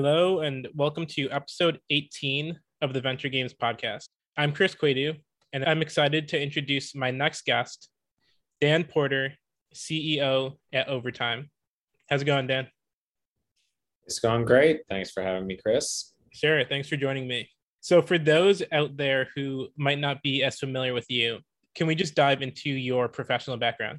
Hello, and welcome to episode 18 of the Venture Games podcast. I'm Chris Quadu, and I'm excited to introduce my next guest, Dan Porter, CEO at Overtime. How's it going, Dan? It's going great. Thanks for having me, Chris. Sure. Thanks for joining me. So, for those out there who might not be as familiar with you, can we just dive into your professional background?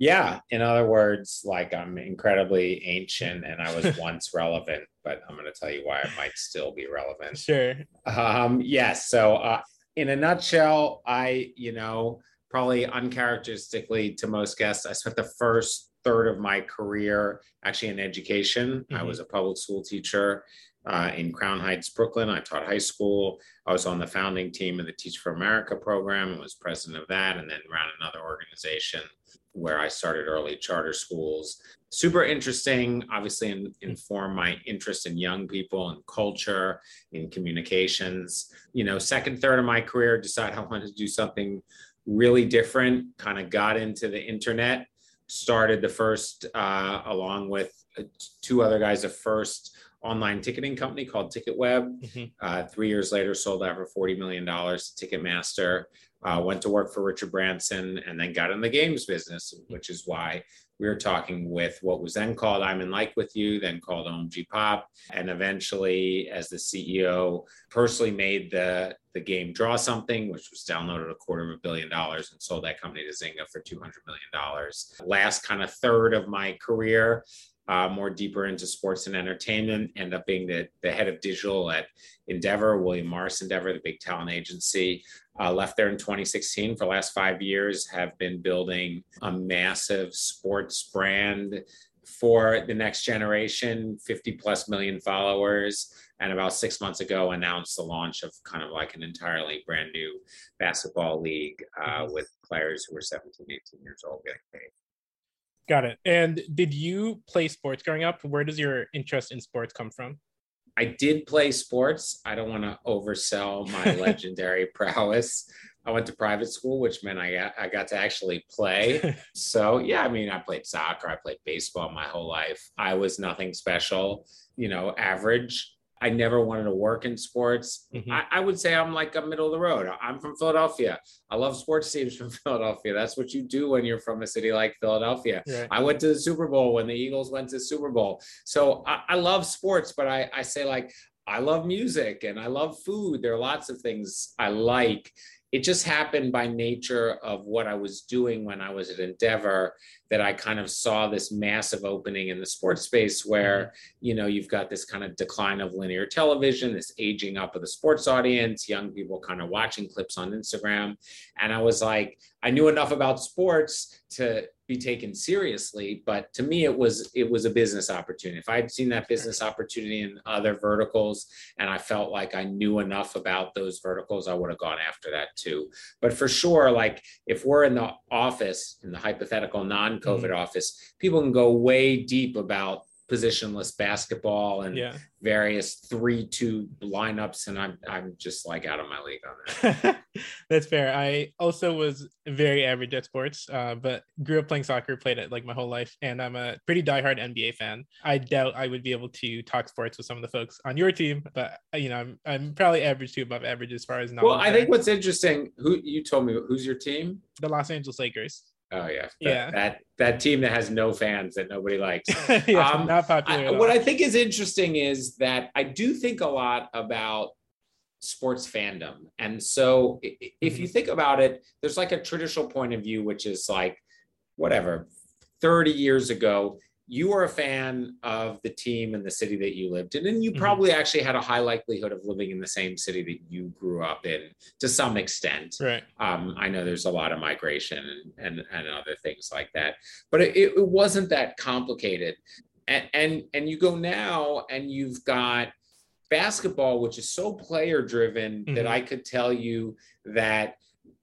Yeah. In other words, like I'm incredibly ancient and I was once relevant, but I'm going to tell you why I might still be relevant. Sure. Um, yes. So, uh, in a nutshell, I, you know, probably uncharacteristically to most guests, I spent the first third of my career actually in education. Mm-hmm. I was a public school teacher uh, in Crown Heights, Brooklyn. I taught high school. I was on the founding team of the Teach for America program and was president of that, and then ran another organization where I started early charter schools. Super interesting, obviously, in, inform my interest in young people and culture, in communications. You know, second third of my career, decided I wanted to do something really different. Kind of got into the internet, started the first, uh, along with uh, two other guys, the first online ticketing company called TicketWeb. Mm-hmm. Uh, three years later, sold out for $40 million to Ticketmaster. Uh, went to work for Richard Branson and then got in the games business, which is why we were talking with what was then called I'm in Like with You, then called OMG Pop, and eventually, as the CEO, personally made the the game Draw Something, which was downloaded a quarter of a billion dollars and sold that company to Zynga for $200 million. Last kind of third of my career, uh, more deeper into sports and entertainment, end up being the, the head of digital at Endeavor, William Morris Endeavor, the big talent agency. Uh, left there in 2016 for the last five years, have been building a massive sports brand for the next generation, 50 plus million followers. And about six months ago, announced the launch of kind of like an entirely brand new basketball league uh, with players who are 17, 18 years old getting paid. Got it. And did you play sports growing up? Where does your interest in sports come from? I did play sports. I don't want to oversell my legendary prowess. I went to private school, which meant I got, I got to actually play. so, yeah, I mean, I played soccer, I played baseball my whole life. I was nothing special, you know, average. I never wanted to work in sports. Mm-hmm. I, I, would say I'm like a middle of the road. I'm from Philadelphia. I love sports teams from Philadelphia. That's what you do when you're from a city like Philadelphia. Right. I went to the Super Bowl when the Eagles went to the Super Bowl. So I, I love sports, but I, I say like I love music and I love food. There are lots of things I like it just happened by nature of what I was doing when I was at Endeavor that I kind of saw this massive opening in the sports space where, mm-hmm. you know, you've got this kind of decline of linear television, this aging up of the sports audience, young people kind of watching clips on Instagram. And I was like, I knew enough about sports to be taken seriously but to me it was it was a business opportunity if i'd seen that business opportunity in other verticals and i felt like i knew enough about those verticals i would have gone after that too but for sure like if we're in the office in the hypothetical non-covid mm-hmm. office people can go way deep about positionless basketball and yeah. various three two lineups and I'm I'm just like out of my league on that. That's fair. I also was very average at sports, uh, but grew up playing soccer, played it like my whole life, and I'm a pretty diehard NBA fan. I doubt I would be able to talk sports with some of the folks on your team, but uh, you know I'm I'm probably average to above average as far as knowledge. Well, I think what's interesting, who you told me who's your team? The Los Angeles Lakers. Oh yeah, that, yeah. That that team that has no fans that nobody likes. yeah, um, not popular. I, what I think is interesting is that I do think a lot about sports fandom, and so if you mm-hmm. think about it, there's like a traditional point of view, which is like whatever. 30 years ago, you were a fan of the team and the city that you lived in, and you mm-hmm. probably actually had a high likelihood of living in the same city that you grew up in to some extent. Right. Um, I know there's a lot of migration and, and, and other things like that, but it, it wasn't that complicated. And, and and you go now, and you've got basketball, which is so player driven mm-hmm. that I could tell you that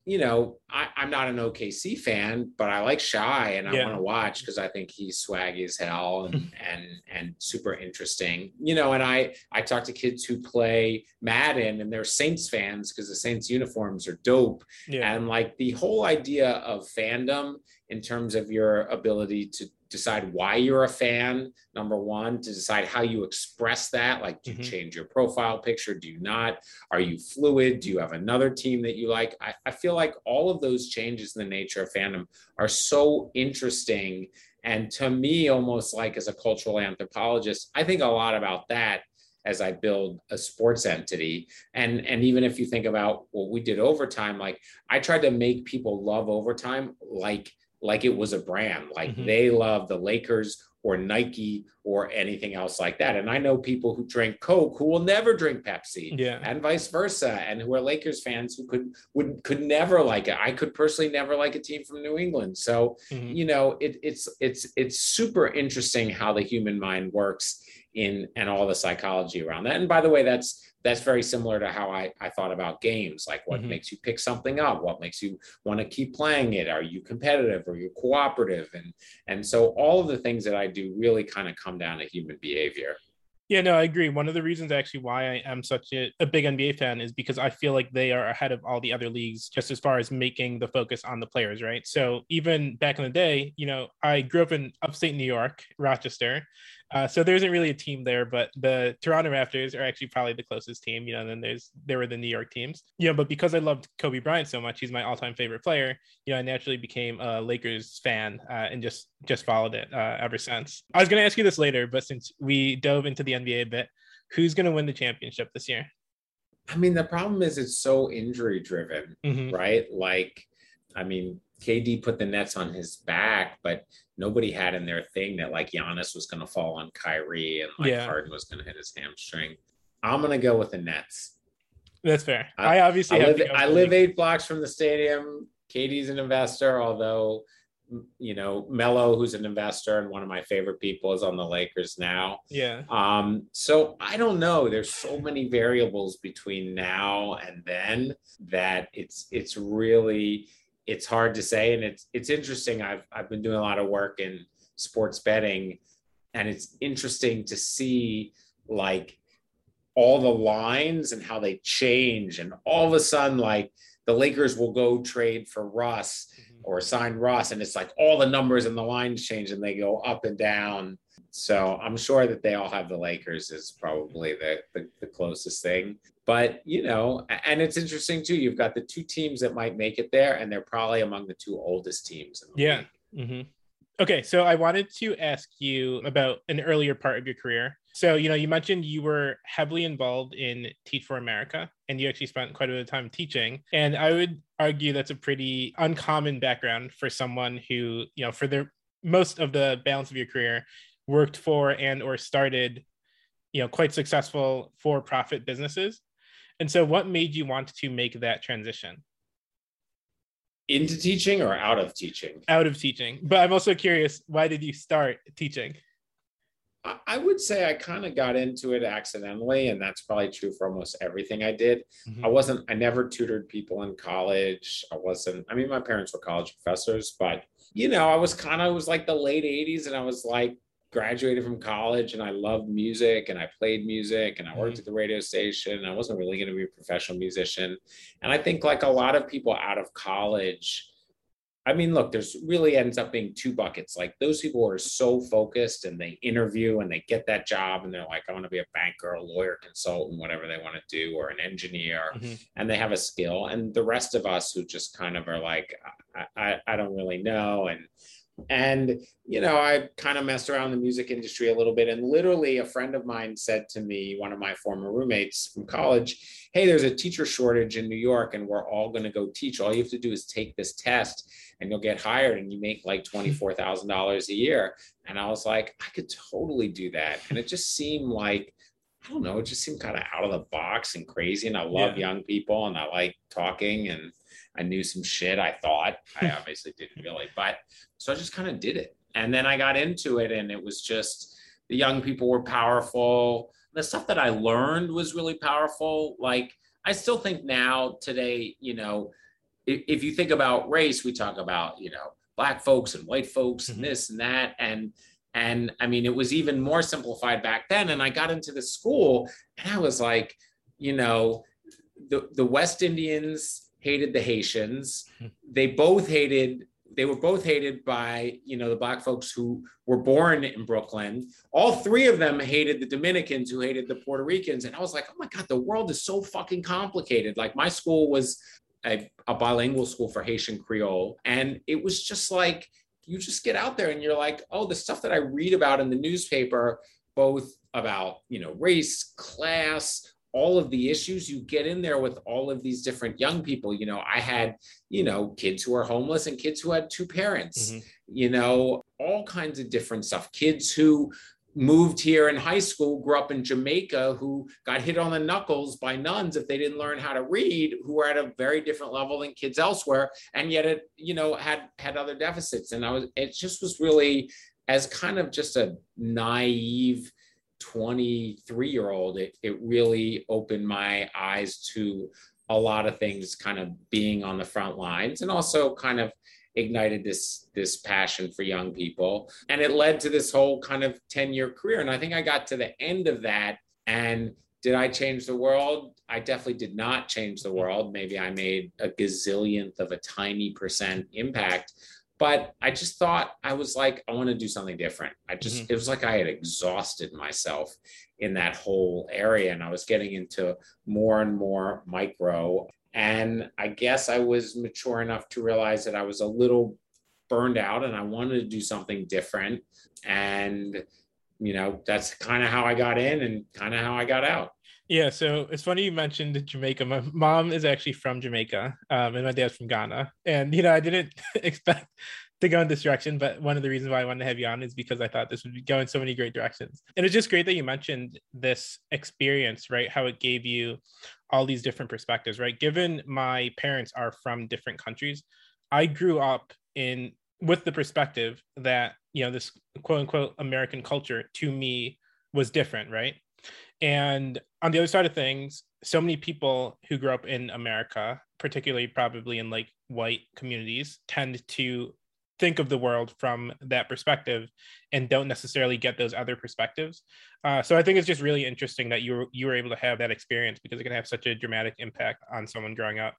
you know, I, am not an OKC fan, but I like Shai and I yeah. want to watch because I think he's swaggy as hell and and and super interesting. You know, and I I talk to kids who play Madden and they're Saints fans because the Saints uniforms are dope. Yeah. And like the whole idea of fandom in terms of your ability to decide why you're a fan number one to decide how you express that like do you mm-hmm. change your profile picture? Do you not? Are you fluid? Do you have another team that you like? I, I feel like all of those changes in the nature of fandom are so interesting. And to me almost like as a cultural anthropologist i think a lot about that as I build a sports entity. And and even if you think about what we did overtime, like I tried to make people love overtime like like it was a brand, like mm-hmm. they love the Lakers or Nike or anything else like that. And I know people who drink Coke who will never drink Pepsi, yeah, and vice versa, and who are Lakers fans who could would could never like it. I could personally never like a team from New England. So mm-hmm. you know, it, it's it's it's super interesting how the human mind works in and all the psychology around that. And by the way, that's that's very similar to how I, I thought about games like what mm-hmm. makes you pick something up what makes you want to keep playing it are you competitive are you cooperative and and so all of the things that i do really kind of come down to human behavior yeah, no, I agree. One of the reasons actually why I am such a, a, big NBA fan is because I feel like they are ahead of all the other leagues just as far as making the focus on the players, right? So even back in the day, you know, I grew up in upstate New York, Rochester, uh, so there isn't really a team there, but the Toronto Raptors are actually probably the closest team. You know, and then there's there were the New York teams. You know, but because I loved Kobe Bryant so much, he's my all-time favorite player. You know, I naturally became a Lakers fan uh, and just just followed it uh, ever since. I was going to ask you this later, but since we dove into the NBA a bit, who's going to win the championship this year? I mean, the problem is it's so injury driven, mm-hmm. right? Like, I mean, KD put the nets on his back, but nobody had in their thing that like Giannis was going to fall on Kyrie and like yeah. Harden was going to hit his hamstring. I'm going to go with the Nets. That's fair. I, I obviously I live, I live eight blocks from the stadium. KD's an investor, although you know Melo, who's an investor and one of my favorite people, is on the Lakers now. Yeah. Um. So I don't know. There's so many variables between now and then that it's it's really it's hard to say, and it's it's interesting. I've I've been doing a lot of work in sports betting, and it's interesting to see like all the lines and how they change, and all of a sudden, like the Lakers will go trade for Russ mm-hmm. or sign Russ, and it's like all the numbers and the lines change, and they go up and down. So I'm sure that they all have the Lakers is probably the, the, the closest thing. But you know, and it's interesting too. You've got the two teams that might make it there, and they're probably among the two oldest teams. yeah. Mm-hmm. Okay, so I wanted to ask you about an earlier part of your career. So, you know, you mentioned you were heavily involved in Teach for America, and you actually spent quite a bit of time teaching. And I would argue that's a pretty uncommon background for someone who, you know, for the most of the balance of your career, worked for and or started, you know, quite successful for-profit businesses. And so, what made you want to make that transition? Into teaching or out of teaching? Out of teaching. But I'm also curious, why did you start teaching? I would say I kind of got into it accidentally, and that's probably true for almost everything I did. Mm-hmm. I wasn't, I never tutored people in college. I wasn't, I mean, my parents were college professors, but you know, I was kind of, it was like the late 80s, and I was like, graduated from college and I loved music and I played music and I worked mm-hmm. at the radio station. I wasn't really going to be a professional musician. And I think, like a lot of people out of college, I mean, look, there's really ends up being two buckets. Like those people are so focused and they interview and they get that job and they're like, I want to be a banker, a lawyer, consultant, whatever they want to do, or an engineer, mm-hmm. and they have a skill. And the rest of us who just kind of are like, I, I, I don't really know. And and, you know, I kind of messed around the music industry a little bit. And literally, a friend of mine said to me, one of my former roommates from college, Hey, there's a teacher shortage in New York, and we're all going to go teach. All you have to do is take this test, and you'll get hired, and you make like $24,000 a year. And I was like, I could totally do that. And it just seemed like, I don't know, it just seemed kind of out of the box and crazy. And I love yeah. young people and I like talking and I knew some shit. I thought I obviously didn't really, but so I just kind of did it. And then I got into it, and it was just the young people were powerful. The stuff that I learned was really powerful. Like I still think now today, you know, if, if you think about race, we talk about you know black folks and white folks and mm-hmm. this and that, and and I mean it was even more simplified back then. And I got into the school, and I was like, you know, the the West Indians hated the Haitians. Hmm. They both hated they were both hated by you know the black folks who were born in brooklyn all three of them hated the dominicans who hated the puerto ricans and i was like oh my god the world is so fucking complicated like my school was a, a bilingual school for haitian creole and it was just like you just get out there and you're like oh the stuff that i read about in the newspaper both about you know race class all of the issues you get in there with all of these different young people. You know i had you know kids who are homeless and kids who had two parents mm-hmm. you know all kinds of different stuff. Kids who moved here in high school grew up in jamaica who got hit on the knuckles by nuns if they didn't learn how to read who were at a very different level than kids elsewhere and yet it you know had had other deficits. And i was it just was really as kind of just a naive 23 year old, it, it really opened my eyes to a lot of things kind of being on the front lines and also kind of ignited this this passion for young people. And it led to this whole kind of 10 year career. And i think i got to the end of that. And did i change the world? I definitely did not change the world. Maybe i made a gazillionth of a tiny percent impact but I just thought I was like, I want to do something different. I just, mm-hmm. it was like I had exhausted myself in that whole area and I was getting into more and more micro. And I guess I was mature enough to realize that I was a little burned out and I wanted to do something different. And, you know, that's kind of how I got in and kind of how I got out. Yeah, so it's funny you mentioned Jamaica. My mom is actually from Jamaica, um, and my dad's from Ghana. And you know, I didn't expect to go in this direction, but one of the reasons why I wanted to have you on is because I thought this would go in so many great directions. And it's just great that you mentioned this experience, right? How it gave you all these different perspectives, right? Given my parents are from different countries, I grew up in with the perspective that you know this quote unquote American culture to me was different, right? And on the other side of things, so many people who grew up in America, particularly probably in like white communities, tend to think of the world from that perspective and don't necessarily get those other perspectives. Uh, so I think it's just really interesting that you were you were able to have that experience because it can have such a dramatic impact on someone growing up.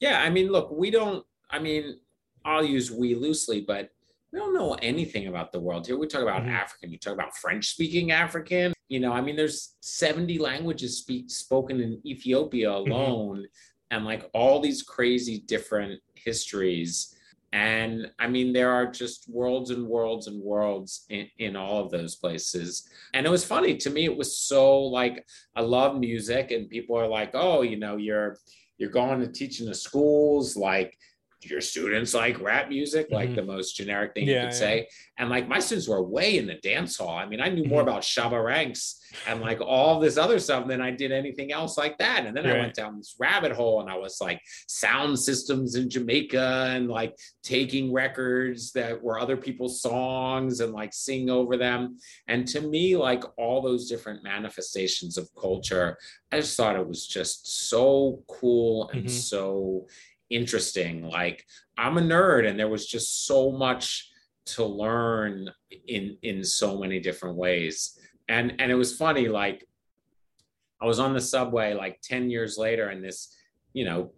Yeah, I mean, look, we don't. I mean, I'll use we loosely, but we don't know anything about the world here. We talk about mm-hmm. African, you talk about French speaking African. You know, I mean, there's 70 languages speak, spoken in Ethiopia mm-hmm. alone, mm-hmm. and like all these crazy different histories. And I mean, there are just worlds and worlds and worlds in, in all of those places. And it was funny to me, it was so like, I love music, and people are like, oh, you know, you're you're going to teach in the schools, like your students like rap music, like mm-hmm. the most generic thing yeah, you could yeah. say. And like my students were way in the dance hall. I mean, I knew more mm-hmm. about Shabba Ranks and like all this other stuff than I did anything else like that. And then right. I went down this rabbit hole and I was like sound systems in Jamaica and like taking records that were other people's songs and like sing over them. And to me, like all those different manifestations of culture, I just thought it was just so cool and mm-hmm. so interesting. Like I'm a nerd, and there was just so much to learn in in so many different ways. And and it was funny. Like I was on the subway like ten years later, and this you know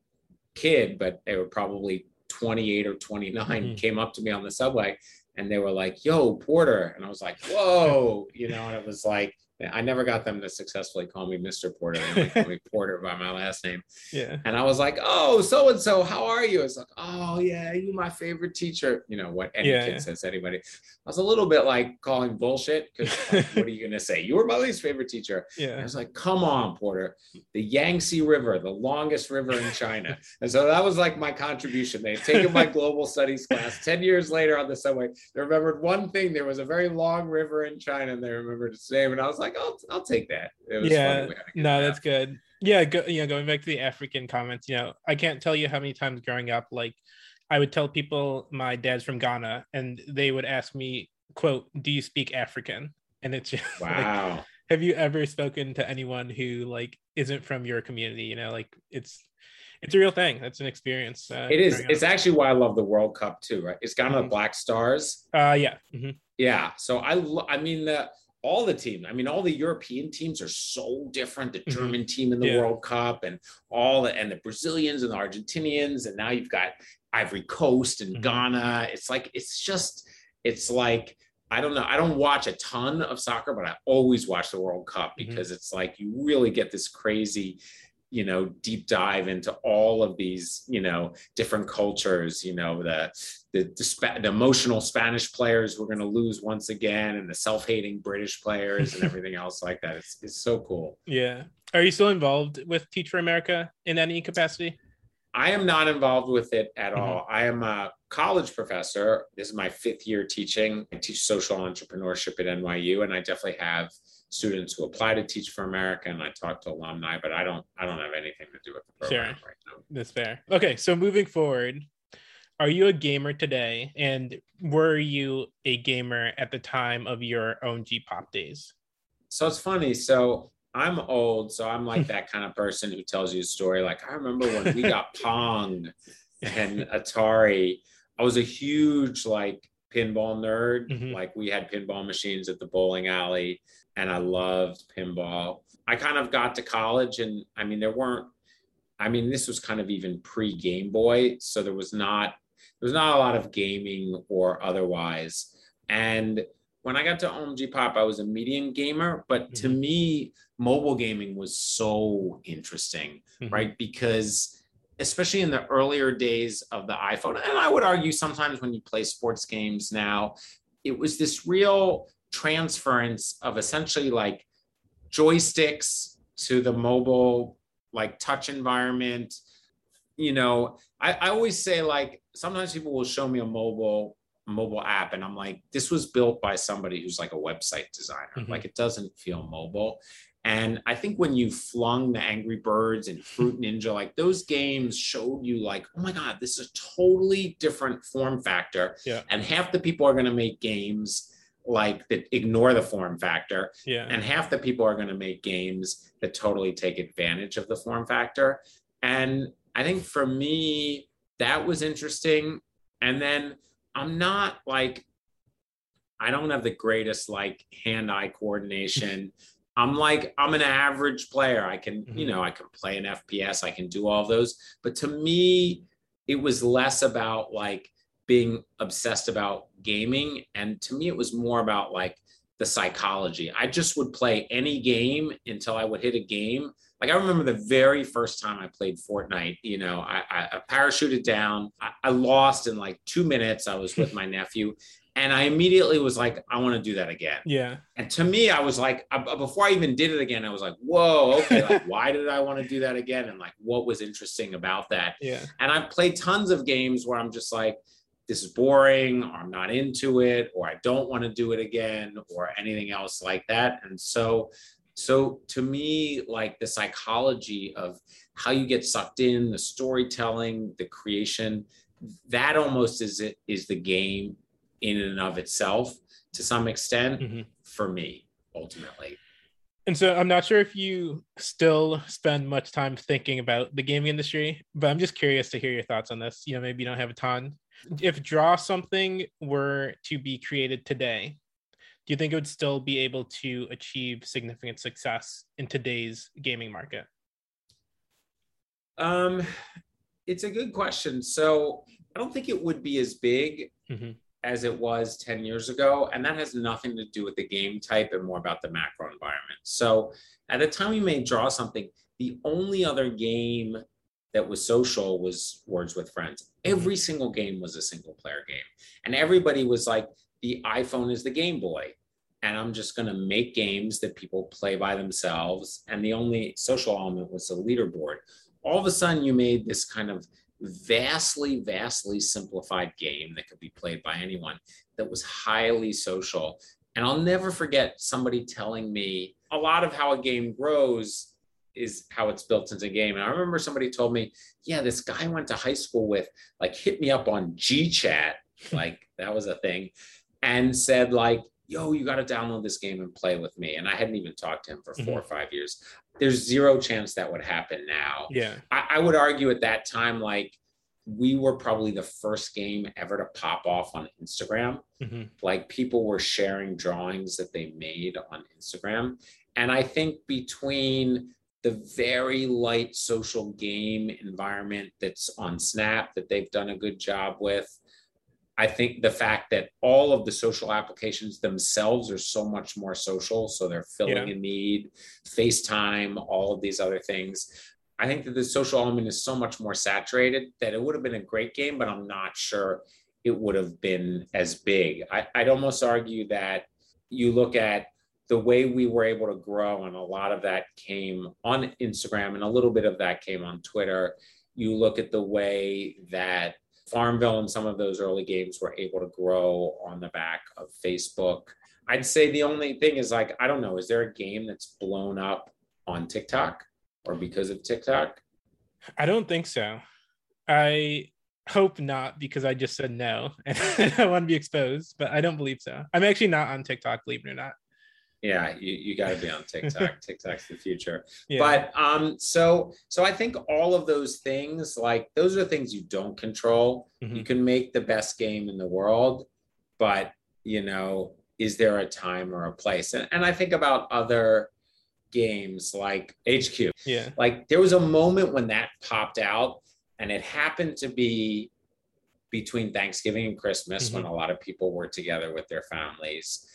kid, but they were probably 28 or 29, mm-hmm. came up to me on the subway and they were like, "Yo, Porter," and I was like, "Whoa," you know, and it was like I never got them to successfully call me Mr. Porter. They call me Porter by my last name. Yeah. And I was like, oh, so and so, how are you? It's like, oh yeah, you my favorite teacher. You know what any yeah, kid yeah. says anybody. I was a little bit like calling bullshit because like, what are you gonna say? You were my least favorite teacher. Yeah. I was like, come on, Porter. The Yangtze River, the longest river in China. and so that was like my contribution. They had taken my global studies class 10 years later on the subway. They remembered one thing. There was a very long river in China, and they remembered its name. And I was like, like, I'll I'll take that. yeah, no, that's good. Yeah, go, you know, going back to the African comments, you know, I can't tell you how many times growing up, like, I would tell people my dad's from Ghana, and they would ask me, "quote Do you speak African?" And it's just wow. Like, have you ever spoken to anyone who like isn't from your community? You know, like it's it's a real thing. That's an experience. Uh, it is. It's actually why I love the World Cup too, right? It's Ghana mm-hmm. Black Stars. Uh, yeah. Mm-hmm. Yeah. So I, I mean, the all the teams. I mean, all the European teams are so different. The Mhm. German team in the Yeah. World Cup, and all the and the Brazilians and the Argentinians, and now you've got Ivory Coast and Mhm. Ghana. It's like it's just it's like I don't know. I don't watch a ton of soccer, but I always watch the World Cup Mhm. because it's like you really get this crazy, you know, deep dive into all of these, you know, different cultures. You know, the the the, Spa- the emotional Spanish players we're going to lose once again, and the self-hating British players and everything else like that. It's it's so cool. Yeah. Are you still involved with Teach for America in any capacity? I am not involved with it at Mhm. all. I am a college professor. This is my fifth year teaching. I teach social entrepreneurship at NYU, and I definitely have students who apply to Teach for America, and I talk to alumni, but I don't. I don't have anything to do with the program Sure. right now. That's fair. Okay, so moving forward, are you a gamer today? And were you a gamer at the time of your OMG Pop days? So it's funny. So I'm old, so I'm like that kind of person who tells you a story. Like I remember when we got Pong and Atari. I was a huge like pinball nerd. Mhm. Like we had pinball machines at the bowling alley, and I loved pinball. I kind of got to college, and I mean there weren't. I mean this was kind of even pre Game Boy, so there was not there was not a lot of gaming or otherwise. And when I got to OMG Pop, I was a medium gamer, but to me, mobile gaming was so interesting, Mhm. right? Because especially in the earlier days of the iPhone, and I would argue sometimes when you play sports games now, it was this real transference of essentially like joysticks to the mobile like touch environment. You know I, I always say like sometimes people will show me a mobile mobile app and i'm like this was built by somebody who's like a website designer. Mhm. like it doesn't feel mobile and i think when you flung the angry birds and fruit ninja like those games showed you like oh my god this is a totally different form factor Yeah. and half the people are going to make games like that ignore the form factor Yeah. and half the people are going to make games that totally take advantage of the form factor and i think for me that was interesting and then i'm not like i don't have the greatest like hand-eye coordination i'm like i'm an average player. I can you Mhm. know i can play an fps i can do all those. But to me it was less about like being obsessed about gaming. And to me it was more about like the psychology. I just would play any game until i would hit a game. Like i remember the very first time i played fortnite you know i, I, I parachuted down. I, I lost in like two minutes. I was with my nephew and i immediately was like i want to do that again Yeah. and to me, I was like, I- before I even did it again, I was like, whoa, okay, like, why did I want to do that again? And like, what was interesting about that? Yeah. And I've played tons of games where I'm just like, this is boring, or I'm not into it, or I don't want to do it again, or anything else like that. And so, so to me, like the psychology of how you get sucked in, the storytelling, the creation, that almost is it is the game in and of itself to some extent Mhm. for me ultimately. And so I'm not sure if you still spend much time thinking about the gaming industry, but I'm just curious to hear your thoughts on this. You know, maybe you don't have a ton. If Draw Something were to be created today, do you think it would still be able to achieve significant success in today's gaming market? Um, it's a good question. So I don't think it would be as big Mhm. As it was 10 years ago. And that has nothing to do with the game type and more about the macro environment. So at the time we made Draw Something, the only other game that was social was Words with Friends. Mm-hmm. Every single game was a single player game. And everybody was like, the iPhone is the Game Boy. And I'm just going to make games that people play by themselves. And the only social element was the leaderboard. All of a sudden, you made this kind of vastly, vastly simplified game that could be played by anyone that was highly social. And I'll never forget somebody telling me a lot of how a game grows is how it's built into a game. And I remember somebody told me, yeah, this guy I went to high school with, like, hit me up on GChat, like that was a thing, and said, like, yo, you got to download this game and play with me. And I hadn't even talked to him for 4 mm-hmm. or five years. There's zero chance that would happen now. Yeah. I, I would argue at that time, like we were probably the first game ever to pop off on Instagram. Mm-hmm. Like people were sharing drawings that they made on Instagram. And I think between the very light social game environment that's on Snap that they've done a good job with, I think the fact that all of the social applications themselves are so much more social, so they're filling Yeah. a need, FaceTime, all of these other things. I think that the social element is so much more saturated that it would have been a great game, but I'm not sure it would have been as big. I, I'd almost argue that you look at the way we were able to grow, and a lot of that came on Instagram, and a little bit of that came on Twitter. You look at the way that Farmville and some of those early games were able to grow on the back of Facebook. I'd say the only thing is like, I don't know, is there a game that's blown up on TikTok or because of TikTok? I don't think so. I hope not because I just said no and I don't want to be exposed, but I don't believe so. I'm actually not on TikTok, believe it or not. Yeah, you, you got to be on TikTok. TikTok's the future. Yeah. But um, so so I think all of those things, like those are things you don't control. Mhm. You can make the best game in the world, but you know, is there a time or a place? And, and I think about other games like HQ. yeah. Like there was a moment when that popped out, and it happened to be between Thanksgiving and Christmas when a lot of people were together with their families.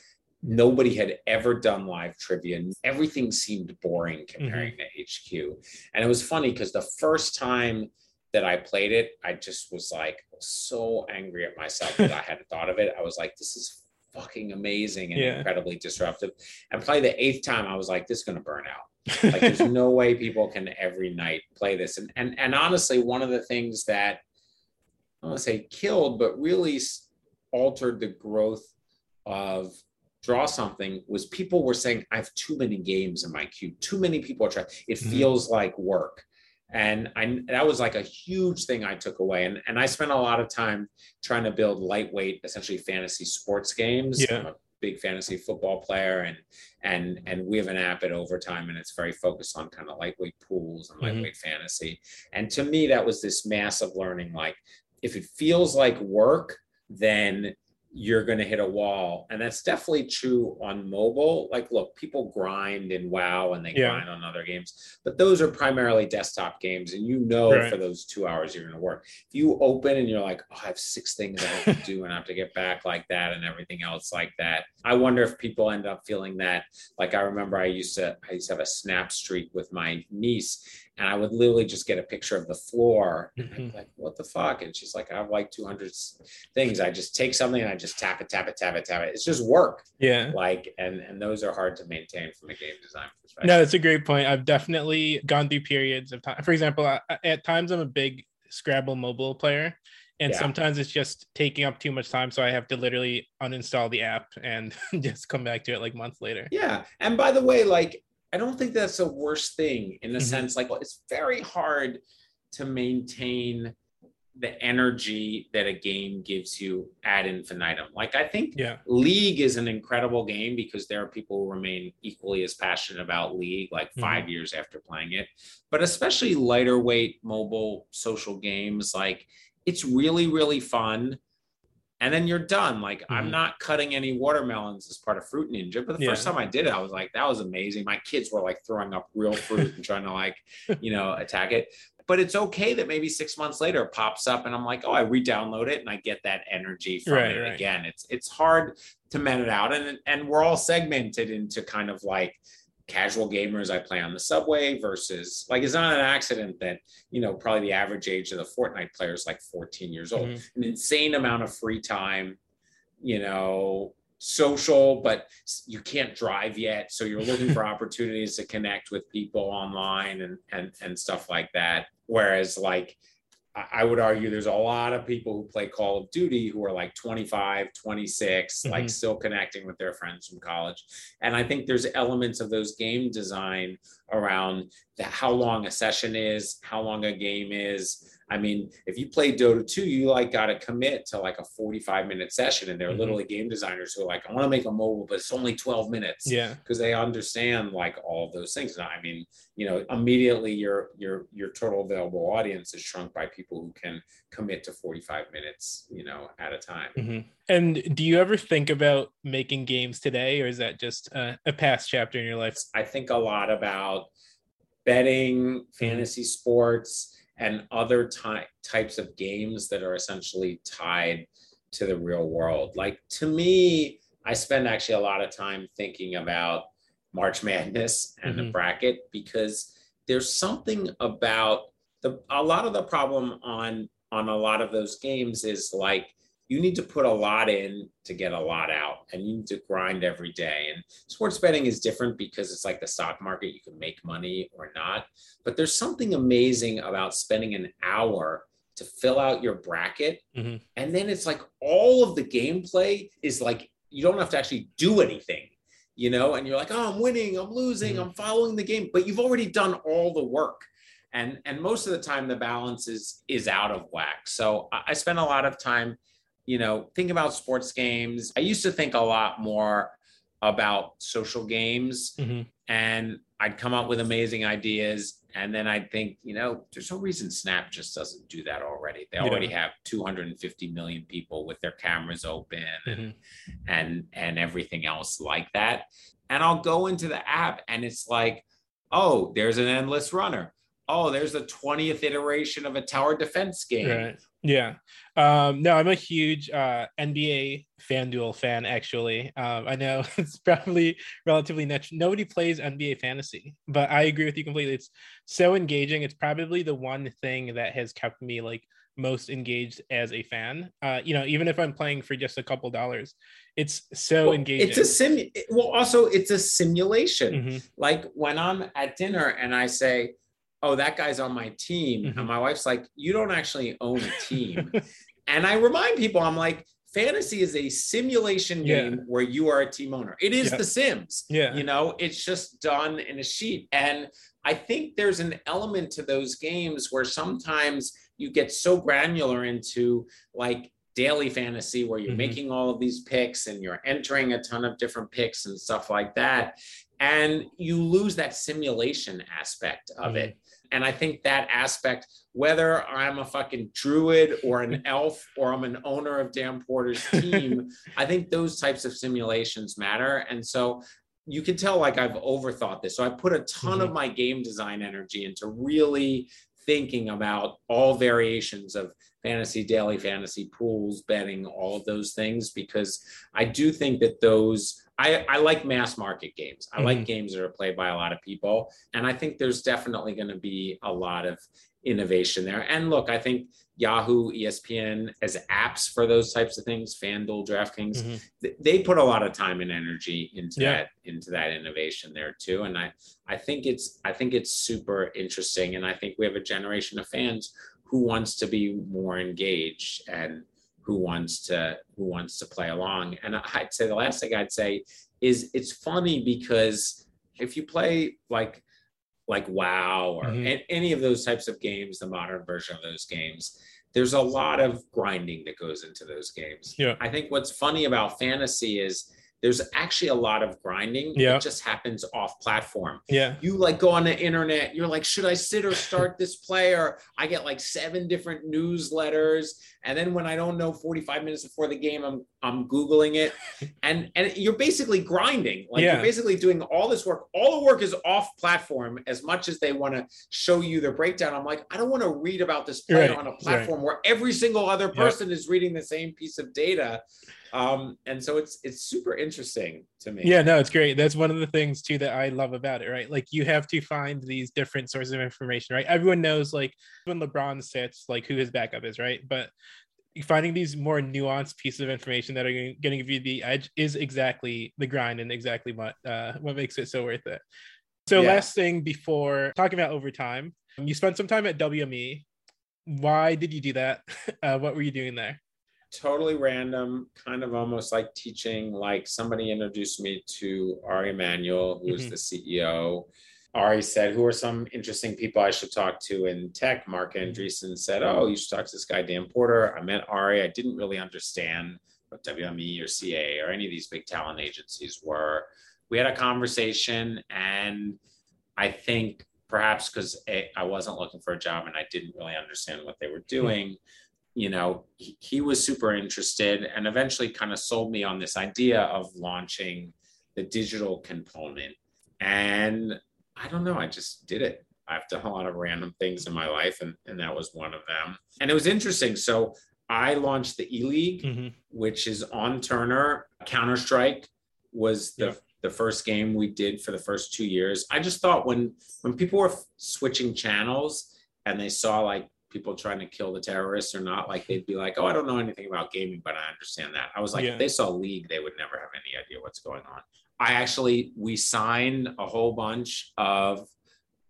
Nobody had ever done live trivia. and Everything seemed boring mm-hmm. comparing to HQ. And it was funny because the first time that I played it, I just was like so angry at myself that I hadn't thought of it. I was like, this is fucking amazing and Yeah. incredibly disruptive. And probably the eighth time, I was like, this is going to burn out like there's no way people can every night play this and and and honestly one of the things that i don't want to say killed but really altered the growth of draw something was people were saying i have too many games in my queue too many people are trying it Mhm. feels like work and I that was like a huge thing I took away, and and I spent a lot of time trying to build lightweight, essentially fantasy sports games. Yeah. I'm a big fantasy football player, and and and we have an app at overtime and it's very focused on kind of lightweight pools and Mhm. lightweight fantasy and to me that was this massive learning like if it feels like work then you're going to hit a wall and that's definitely true on mobile like look people grind in wow and they Yeah. grind on other games but those are primarily desktop games and you know Right. for those two hours you're going to work if you open and you're like oh, i have six things i have to do and i have to get back like that and everything else like that i wonder if people end up feeling that like I remember I used to I used to have a snap streak with my niece and I would literally just get a picture of the floor I'd mm-hmm. like what the fuck and she's like I have like 200 things I just take something and I just tap it tap it tap it tap it it's just work yeah. like and and those are hard to maintain from a game design perspective No, that's a great point. I've definitely gone through periods of time. For example, I- at times I'm a big Scrabble mobile player, and Yeah. sometimes it's just taking up too much time, so I have to literally uninstall the app and just come back to it like months later. Yeah. And by the way, like, I don't think that's the worst thing in the Mhm. sense, like, it's very hard to maintain the energy that a game gives you ad infinitum. Like, I think Yeah. League is an incredible game because there are people who remain equally as passionate about League like 5 years after playing it. But especially lighter weight mobile social games, like it's really, really fun. And then you're done. Like I'm Mhm. not cutting any watermelons as part of Fruit Ninja. But the first time I did it, I was like, that was amazing. My kids were like throwing up real fruit and trying to like, you know, attack it. But it's okay that maybe six months later it pops up and I'm like, oh, I re-download it and I get that energy from Right, it right. again. It's it's hard to men it out. And and we're all segmented into kind of like casual gamers I play on the subway versus like it's not an accident that you know probably the average age of the Fortnite player is like 14 years old. Mhm. An insane amount of free time, you know, social, but you can't drive yet, so you're looking for opportunities to connect with people online and and and stuff like that. Whereas like I- would argue there's a lot of people who play Call of Duty who are like 25, 26, like Mhm. still connecting with their friends from college. And I think there's elements of those game design around the, how long a session is, how long a game is, I mean, if you play Dota 2, you like got to commit to like a 45 minute session. And there are Mhm. literally game designers who are like, I want to make a mobile, but it's only 12 minutes Yeah. because they understand like all those things. And I mean, you know, immediately your your your total available audience is shrunk by people who can commit to 45 minutes, you know, at a time. Mhm. And do you ever think about making games today, or is that just a, a past chapter in your life? I think a lot about betting, fantasy sports, and other ty- types of games that are essentially tied to the real world. Like to me, I spend actually a lot of time thinking about March Madness and the Mhm. bracket because there's something about the a lot of the problem on on a lot of those games is like you need to put a lot in to get a lot out and you need to grind every day. And sports betting is different because it's like the stock market you can make money or not. But there's something amazing about spending an hour to fill out your bracket Mhm. and then it's like all of the gameplay is like you don't have to actually do anything you know? And you're like oh i'm winning i'm losing Mhm. i'm following the game but you've already done all the work. And and most of the time the balance is is out of whack. So i, I spend a lot of time you know think about sports games i used to think a lot more about social games Mhm. and I'd come up with amazing ideas. And then I'd think, you know, there's no reason Snap just doesn't do that already. They Yeah. already have 250 million people with their cameras open and, Mhm. and and everything else like that. And I'll go into the app and it's like, oh, there's an endless runner. Oh, there's the 20th iteration of a tower defense game. Right. Yeah. Um, no, I'm a huge uh, NBA FanDuel fan, actually. Um, I know it's probably relatively niche. Nobody plays NBA fantasy, but I agree with you completely. It's so engaging. It's probably the one thing that has kept me like most engaged as a fan. Uh, you know, even if I'm playing for just a couple dollars, it's so Well, engaging. It's a sim. Well, also it's a simulation. Mhm. like when I'm at dinner and I say, "Oh, that guy's on my team," Mhm. and my wife's like, "You don't actually own a team," and I remind people, I'm like, "Fantasy is a simulation Yeah. game where you are a team owner. It is Yeah. The Sims. Yeah. you know, it's just done in a sheet." And I think there's an element to those games where sometimes you get so granular into like daily fantasy where you're Mhm. making all of these picks and you're entering a ton of different picks and stuff like that and you lose that simulation aspect of Mm-hmm. it and i think that aspect whether i'm a fucking druid or an elf or i'm an owner of dan porter's team i think those types of simulations matter. And so you can tell like i've overthought this. So i put a ton of mm-hmm. my game design energy into really thinking about all variations of fantasy daily fantasy pools betting all of those things because i do think that those I, I like mass market games. I like games that are played by a lot of people. And I think there's definitely going to be a lot of innovation there. And look, I think Yahoo, ESPN as apps for those types of things, FanDuel, DraftKings, Mhm. th- they put a lot of time and energy into Yeah. that into that innovation there too. And I I think it's I think it's super interesting. And I think we have a generation of fans who wants to be more engaged and who wants to who wants to play along. And I'd say the last thing I'd say is it's funny because if you play like like WoW or Mhm. a- any of those types of games, the modern version of those games, there's a lot of grinding that goes into those games. Yeah. I think what's funny about fantasy is there's actually a lot of grinding. Yeah. It just happens off platform Yeah. you like go on the internet you're like should i sit or start this player i get like seven different newsletters and then when i don't know 45 minutes before the game i'm i'm googling it and and you're basically grinding like Yeah. you're basically doing all this work all the work is off platform as much as they want to show you their breakdown i'm like i don't want to read about this player Right, on a right. platform where every single other person is reading the same piece of data um and so it's it's super interesting to me Yeah, no, it's great. That's one of the things too that I love about it, right? Like you have to find these different sources of information, right? Everyone knows like when LeBron sits, like who his backup is, right? But finding these more nuanced pieces of information that are going to give you the edge is exactly the grind and exactly what uh, what makes it so worth it. So Yeah. last thing before talking about overtime, you spent some time at WME. Why did you do that? Uh, what were you doing there? Totally random, kind of almost like teaching. Like somebody introduced me to Ari Emanuel, who's Mhm. the CEO. Ari said, Who are some interesting people I should talk to in tech? Marc Andreessen said, Oh, you should talk to this guy, Dan Porter. I met Ari. I didn't really understand what WME or CA or any of these big talent agencies were. We had a conversation, and I think perhaps because I wasn't looking for a job and I didn't really understand what they were doing, you know, he, he was super interested and eventually kind of sold me on this idea of launching the digital component. And I don't know, I just did it. I've done a lot of random things in my life, and, and that was one of them. And it was interesting. So I launched the E League, mm-hmm. which is on Turner. Counter Strike was the the first game we did for the first two years. I just thought when when people were switching channels and they saw like people trying to kill the terrorists or not, like they'd be like, "Oh, I don't know anything about gaming, but I understand that." I was like, yeah. if they saw League, they would never have any idea what's going on. I actually we signed a whole bunch of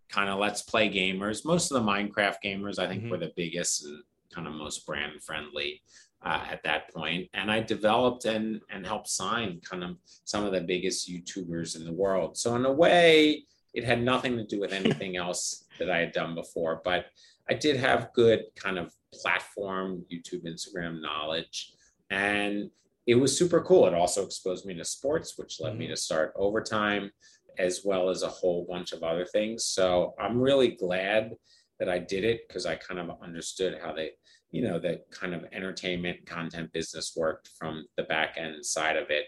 kind of let's play gamers. Most of the Minecraft gamers, I think, mm-hmm. were the biggest and kind of most brand friendly uh, at that point. And I developed and and helped sign kind of some of the biggest YouTubers in the world. So in a way, it had nothing to do with anything else that I had done before, but I did have good kind of platform YouTube, Instagram knowledge, and it was super cool. It also exposed me to sports, which led mm-hmm. me to start overtime, as well as a whole bunch of other things. So I'm really glad that I did it because I kind of understood how they you know the kind of entertainment content business worked from the back end side of it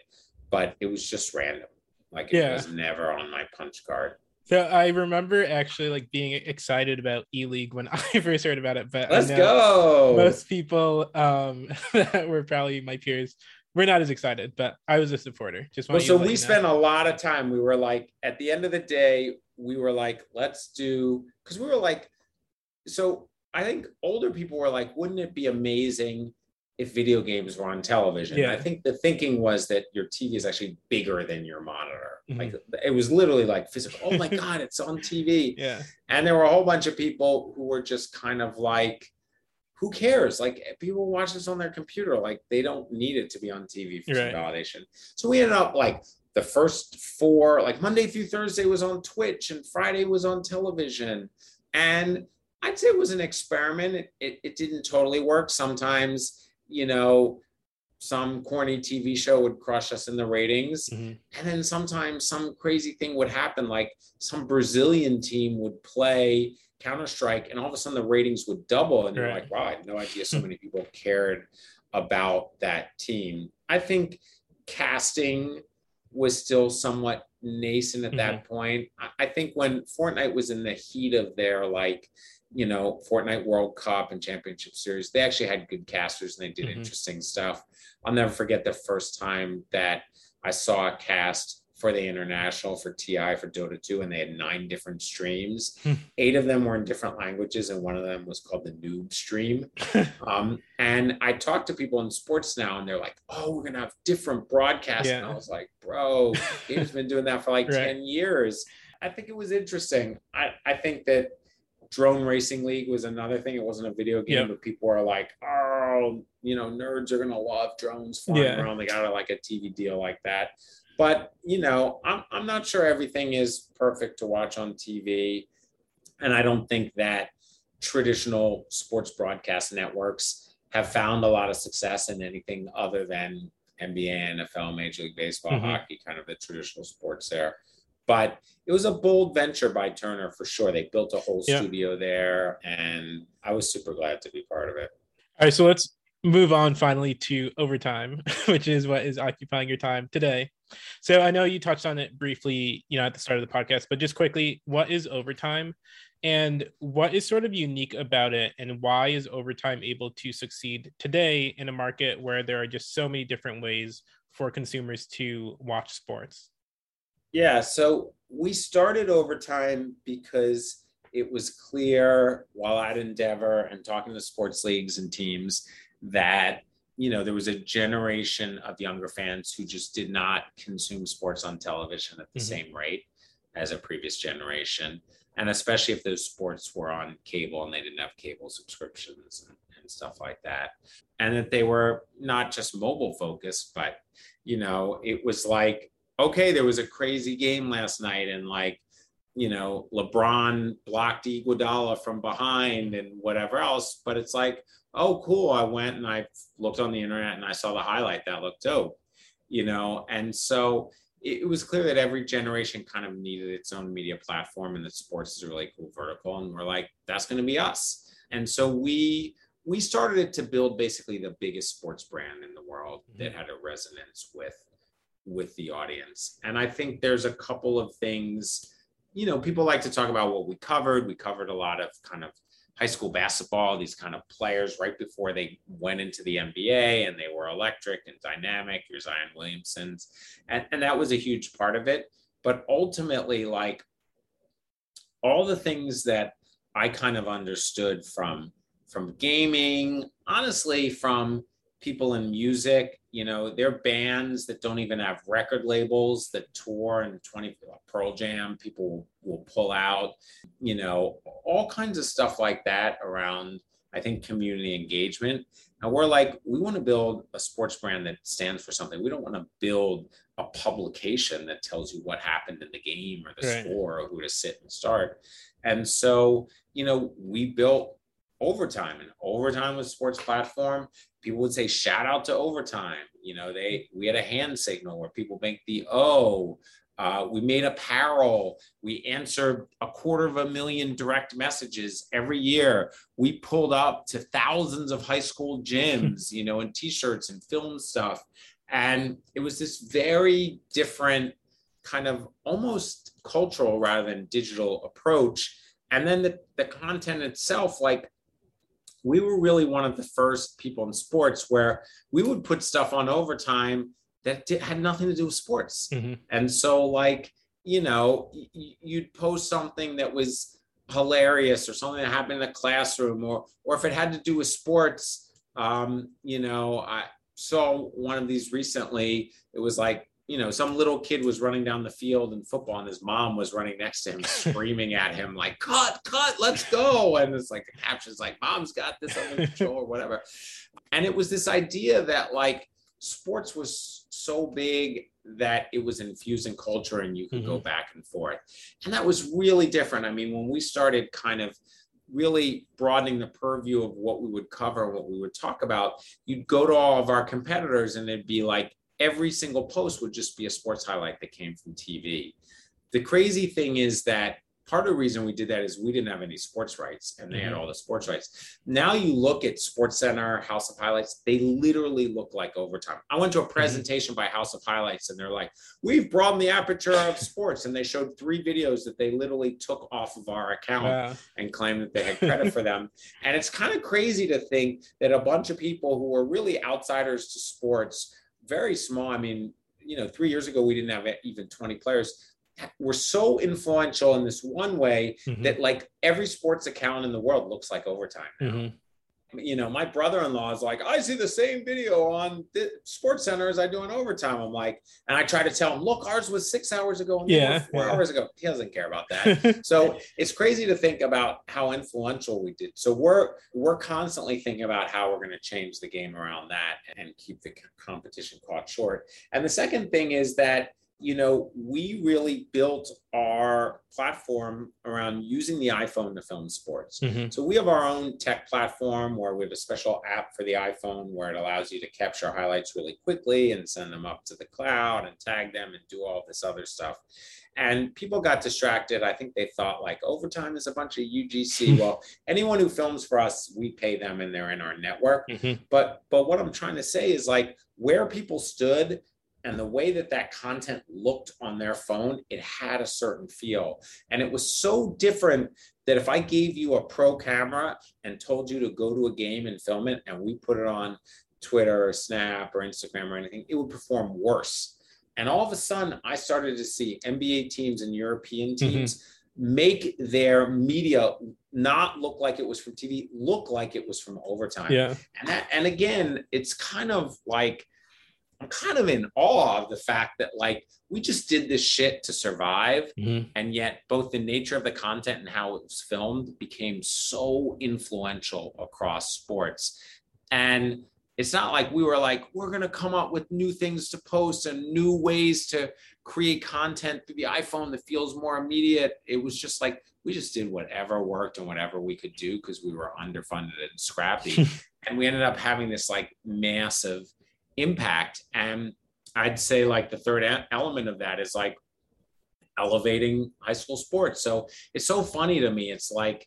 but it was just random like it yeah. was never on my punch card so I remember actually like being excited about E League when I first heard about it, but let's go. Most people um, that were probably my peers were not as excited, but I was a supporter. Just well, so we spent a lot of time. We were like, at the end of the day, we were like, let's do because we were like, so I think older people were like, wouldn't it be amazing if video games were on television? Yeah. I think the thinking was that your TV is actually bigger than your monitor. Mm-hmm. Like it was literally like physical. Oh my God, it's on TV. Yeah. And there were a whole bunch of people who were just kind of like, who cares? Like people watch this on their computer. Like they don't need it to be on TV for right. validation. So we ended up like the first four, like Monday through Thursday was on Twitch and Friday was on television. And I'd say it was an experiment. It, it, it didn't totally work. Sometimes, you know, some corny TV show would crush us in the ratings. Mm-hmm. And then sometimes some crazy thing would happen, like some Brazilian team would play Counter Strike, and all of a sudden the ratings would double. And you're like, wow, I had no idea so many people cared about that team. I think casting was still somewhat nascent at mm-hmm. that point. I think when Fortnite was in the heat of their like you know, Fortnite World Cup and Championship Series, they actually had good casters and they did mm-hmm. interesting stuff. I'll never forget the first time that I saw a cast for the international for TI for Dota 2, and they had nine different streams. Hmm. Eight of them were in different languages, and one of them was called the Noob Stream. um, and I talked to people in sports now, and they're like, "Oh, we're gonna have different broadcasts." Yeah. And I was like, "Bro, he's been doing that for like right. ten years." I think it was interesting. I, I think that drone racing league was another thing. It wasn't a video game, yep. but people are like, oh, you know, nerds are gonna love drones flying yeah. around. They got like a TV deal like that. But you know, I'm I'm not sure everything is perfect to watch on TV, and I don't think that traditional sports broadcast networks have found a lot of success in anything other than NBA, NFL, Major League Baseball, mm-hmm. hockey, kind of the traditional sports there. But it was a bold venture by Turner for sure. They built a whole yeah. studio there, and I was super glad to be part of it. All right, so let's move on finally to overtime, which is what is occupying your time today. So I know you touched on it briefly, you know, at the start of the podcast, but just quickly, what is overtime? And what is sort of unique about it, and why is overtime able to succeed today in a market where there are just so many different ways for consumers to watch sports? Yeah, so we started overtime because it was clear while at Endeavor and talking to sports leagues and teams that you know there was a generation of younger fans who just did not consume sports on television at the mm-hmm. same rate as a previous generation and especially if those sports were on cable and they didn't have cable subscriptions and, and stuff like that and that they were not just mobile focused but you know it was like okay, there was a crazy game last night and like you know, LeBron blocked Iguodala from behind and whatever else. But it's like, oh, cool. I went and I looked on the internet and I saw the highlight that looked dope, you know. And so it, was clear that every generation kind of needed its own media platform, and that sports is a really cool vertical. And we're like, that's going to be us. And so we we started it to build basically the biggest sports brand in the world mm-hmm. that had a resonance with with the audience. And I think there's a couple of things, you know, people like to talk about what we covered. We covered a lot of kind of high school basketball, these kind of players right before they went into the NBA and they were electric and dynamic. Your Zion Williamson's. And, and that was a huge part of it. But ultimately, like all the things that I kind of understood from from gaming, honestly, from people in music, you know, they're bands that don't even have record labels that tour and 20 uh, Pearl Jam, people will, pull out, you know, all kinds of stuff like that around, I think, community engagement. And we're like, we want to build a sports brand that stands for something. We don't want to build a publication that tells you what happened in the game or the right. score or who to sit and start. And so, you know, we built overtime and overtime was sports platform people would say shout out to overtime you know they we had a hand signal where people make the oh uh, we made apparel. We answered a quarter of a million direct messages every year. We pulled up to thousands of high school gyms, you know, and t-shirts and film stuff. And it was this very different kind of almost cultural rather than digital approach. And then the, the content itself, like we were really one of the first people in sports where we would put stuff on overtime that did, had nothing to do with sports. Mm-hmm. And so, like, you know, y- you'd post something that was hilarious or something that happened in the classroom, or or if it had to do with sports, um, you know, I saw one of these recently. It was like you know, some little kid was running down the field in football and his mom was running next to him, screaming at him, like, cut, cut, let's go. And it's like the caption's like, mom's got this under control or whatever. And it was this idea that like sports was so big that it was infusing culture and you could mm-hmm. go back and forth. And that was really different. I mean, when we started kind of really broadening the purview of what we would cover, what we would talk about, you'd go to all of our competitors and it'd be like, every single post would just be a sports highlight that came from TV. The crazy thing is that part of the reason we did that is we didn't have any sports rights and they mm-hmm. had all the sports rights. Now you look at Sports Center, House of Highlights, they literally look like overtime. I went to a mm-hmm. presentation mm-hmm. by House of Highlights and they're like, we've broadened the aperture of sports. And they showed three videos that they literally took off of our account and claimed that they had credit for them. And it's kind of crazy to think that a bunch of people who are really outsiders to sports very small. I mean, you know, three years ago we didn't have even 20 players. We're so influential in this one way mm-hmm. that like every sports account in the world looks like overtime now. Mm-hmm you know, my brother-in-law is like, I see the same video on the Sports Center as I do in overtime. I'm like, and I try to tell him, look, ours was six hours ago and yeah, four yeah. hours ago. He doesn't care about that. so it's crazy to think about how influential we did. So we're we're constantly thinking about how we're going to change the game around that and keep the competition caught short. And the second thing is that you know, we really built our platform around using the iPhone to film sports. Mm-hmm. So we have our own tech platform where we have a special app for the iPhone where it allows you to capture highlights really quickly and send them up to the cloud and tag them and do all this other stuff. And people got distracted. I think they thought like overtime is a bunch of UGC. well, anyone who films for us, we pay them and they're in our network. Mm-hmm. But but what I'm trying to say is like where people stood and the way that that content looked on their phone it had a certain feel and it was so different that if i gave you a pro camera and told you to go to a game and film it and we put it on twitter or snap or instagram or anything it would perform worse and all of a sudden i started to see nba teams and european mm-hmm. teams mm-hmm. make their media not look like it was from tv look like it was from overtime yeah and that and again it's kind of like I'm kind of in awe of the fact that like we just did this shit to survive. Mm-hmm. And yet both the nature of the content and how it was filmed became so influential across sports. And it's not like we were like, we're going to come up with new things to post and new ways to create content through the iPhone that feels more immediate. It was just like, we just did whatever worked and whatever we could do because we were underfunded and scrappy. and we ended up having this like massive impact. And I'd say like the third element of that is like elevating high school sports. So it's so funny to me. It's like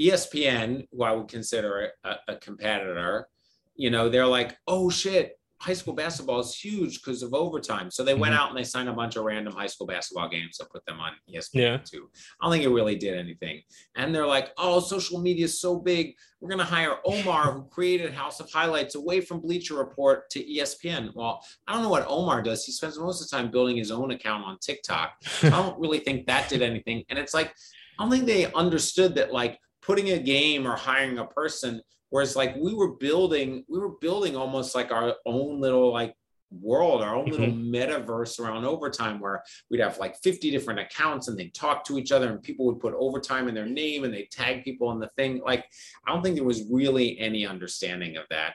ESPN, who I would consider a, a competitor, you know, they're like, oh shit, high school basketball is huge because of overtime. So they mm-hmm. went out and they signed a bunch of random high school basketball games to put them on ESPN yeah. too. I don't think it really did anything. And they're like, oh, social media is so big. We're going to hire Omar, who created House of Highlights, away from Bleacher Report to ESPN. Well, I don't know what Omar does. He spends most of the time building his own account on TikTok. So I don't really think that did anything. And it's like, I don't think they understood that like putting a game or hiring a person Whereas like we were building, we were building almost like our own little like world, our own little mm-hmm. metaverse around overtime where we'd have like 50 different accounts and they'd talk to each other and people would put overtime in their name and they tag people in the thing. Like, I don't think there was really any understanding of that.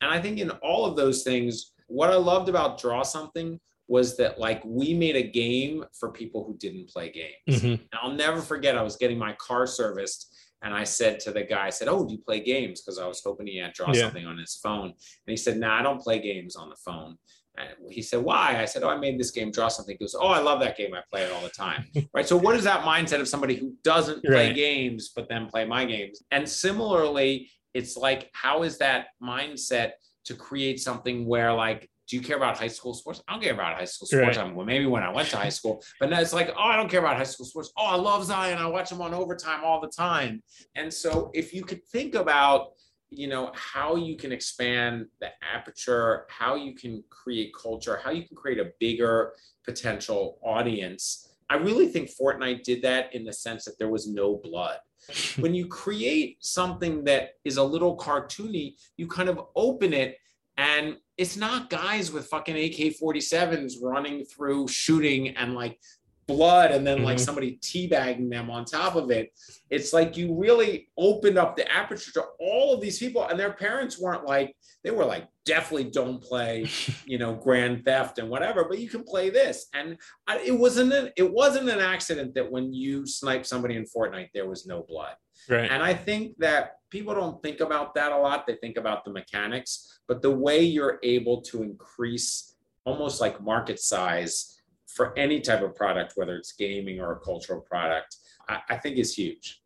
And I think in all of those things, what I loved about Draw Something was that like we made a game for people who didn't play games. Mm-hmm. And I'll never forget, I was getting my car serviced and I said to the guy, I said, Oh, do you play games? Because I was hoping he had draw yeah. something on his phone. And he said, No, nah, I don't play games on the phone. And he said, Why? I said, Oh, I made this game draw something. He goes, Oh, I love that game. I play it all the time. right. So, what is that mindset of somebody who doesn't play right. games, but then play my games? And similarly, it's like, how is that mindset to create something where, like, do you care about high school sports? I don't care about high school sports. Right. I mean, well, maybe when I went to high school, but now it's like, oh, I don't care about high school sports. Oh, I love Zion. I watch him on overtime all the time. And so if you could think about, you know, how you can expand the aperture, how you can create culture, how you can create a bigger potential audience. I really think Fortnite did that in the sense that there was no blood. when you create something that is a little cartoony, you kind of open it and it's not guys with fucking AK 47s running through shooting and like blood and then mm-hmm. like somebody teabagging them on top of it. It's like you really opened up the aperture to all of these people, and their parents weren't like, they were like, definitely don't play, you know, grand theft and whatever, but you can play this. And I, it wasn't an, it wasn't an accident that when you snipe somebody in Fortnite, there was no blood. Right. And I think that people don't think about that a lot. They think about the mechanics, but the way you're able to increase almost like market size for any type of product, whether it's gaming or a cultural product, I, I think is huge.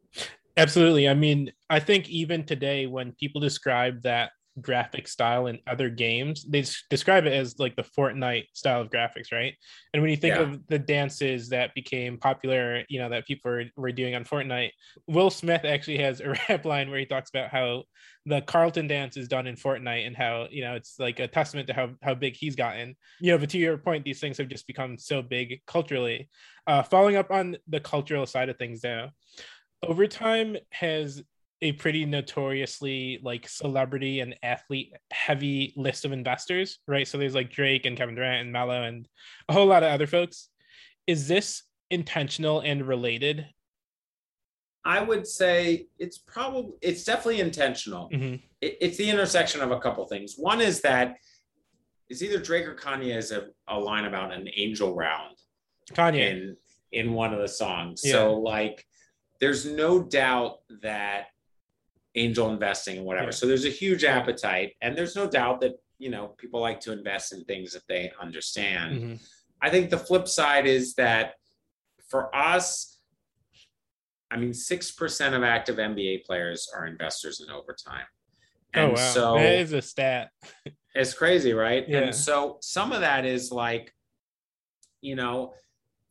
Absolutely. I mean, I think even today, when people describe that graphic style in other games. They describe it as like the Fortnite style of graphics, right? And when you think yeah. of the dances that became popular, you know, that people were, were doing on Fortnite, Will Smith actually has a rap line where he talks about how the Carlton dance is done in Fortnite and how, you know, it's like a testament to how, how big he's gotten. You know, but to your point, these things have just become so big culturally. Uh, following up on the cultural side of things, though, overtime has a pretty notoriously like celebrity and athlete heavy list of investors, right? So there's like Drake and Kevin Durant and Melo and a whole lot of other folks. Is this intentional and related? I would say it's probably it's definitely intentional. Mm-hmm. It, it's the intersection of a couple things. One is that it's either Drake or Kanye has a, a line about an angel round. Kanye in in one of the songs. Yeah. So like there's no doubt that angel investing and whatever. Yeah. So there's a huge appetite, and there's no doubt that you know people like to invest in things that they understand. Mm-hmm. I think the flip side is that for us, I mean, six percent of active NBA players are investors in overtime. Oh, and oh wow, so that is a stat. it's crazy, right? Yeah. And so some of that is like, you know,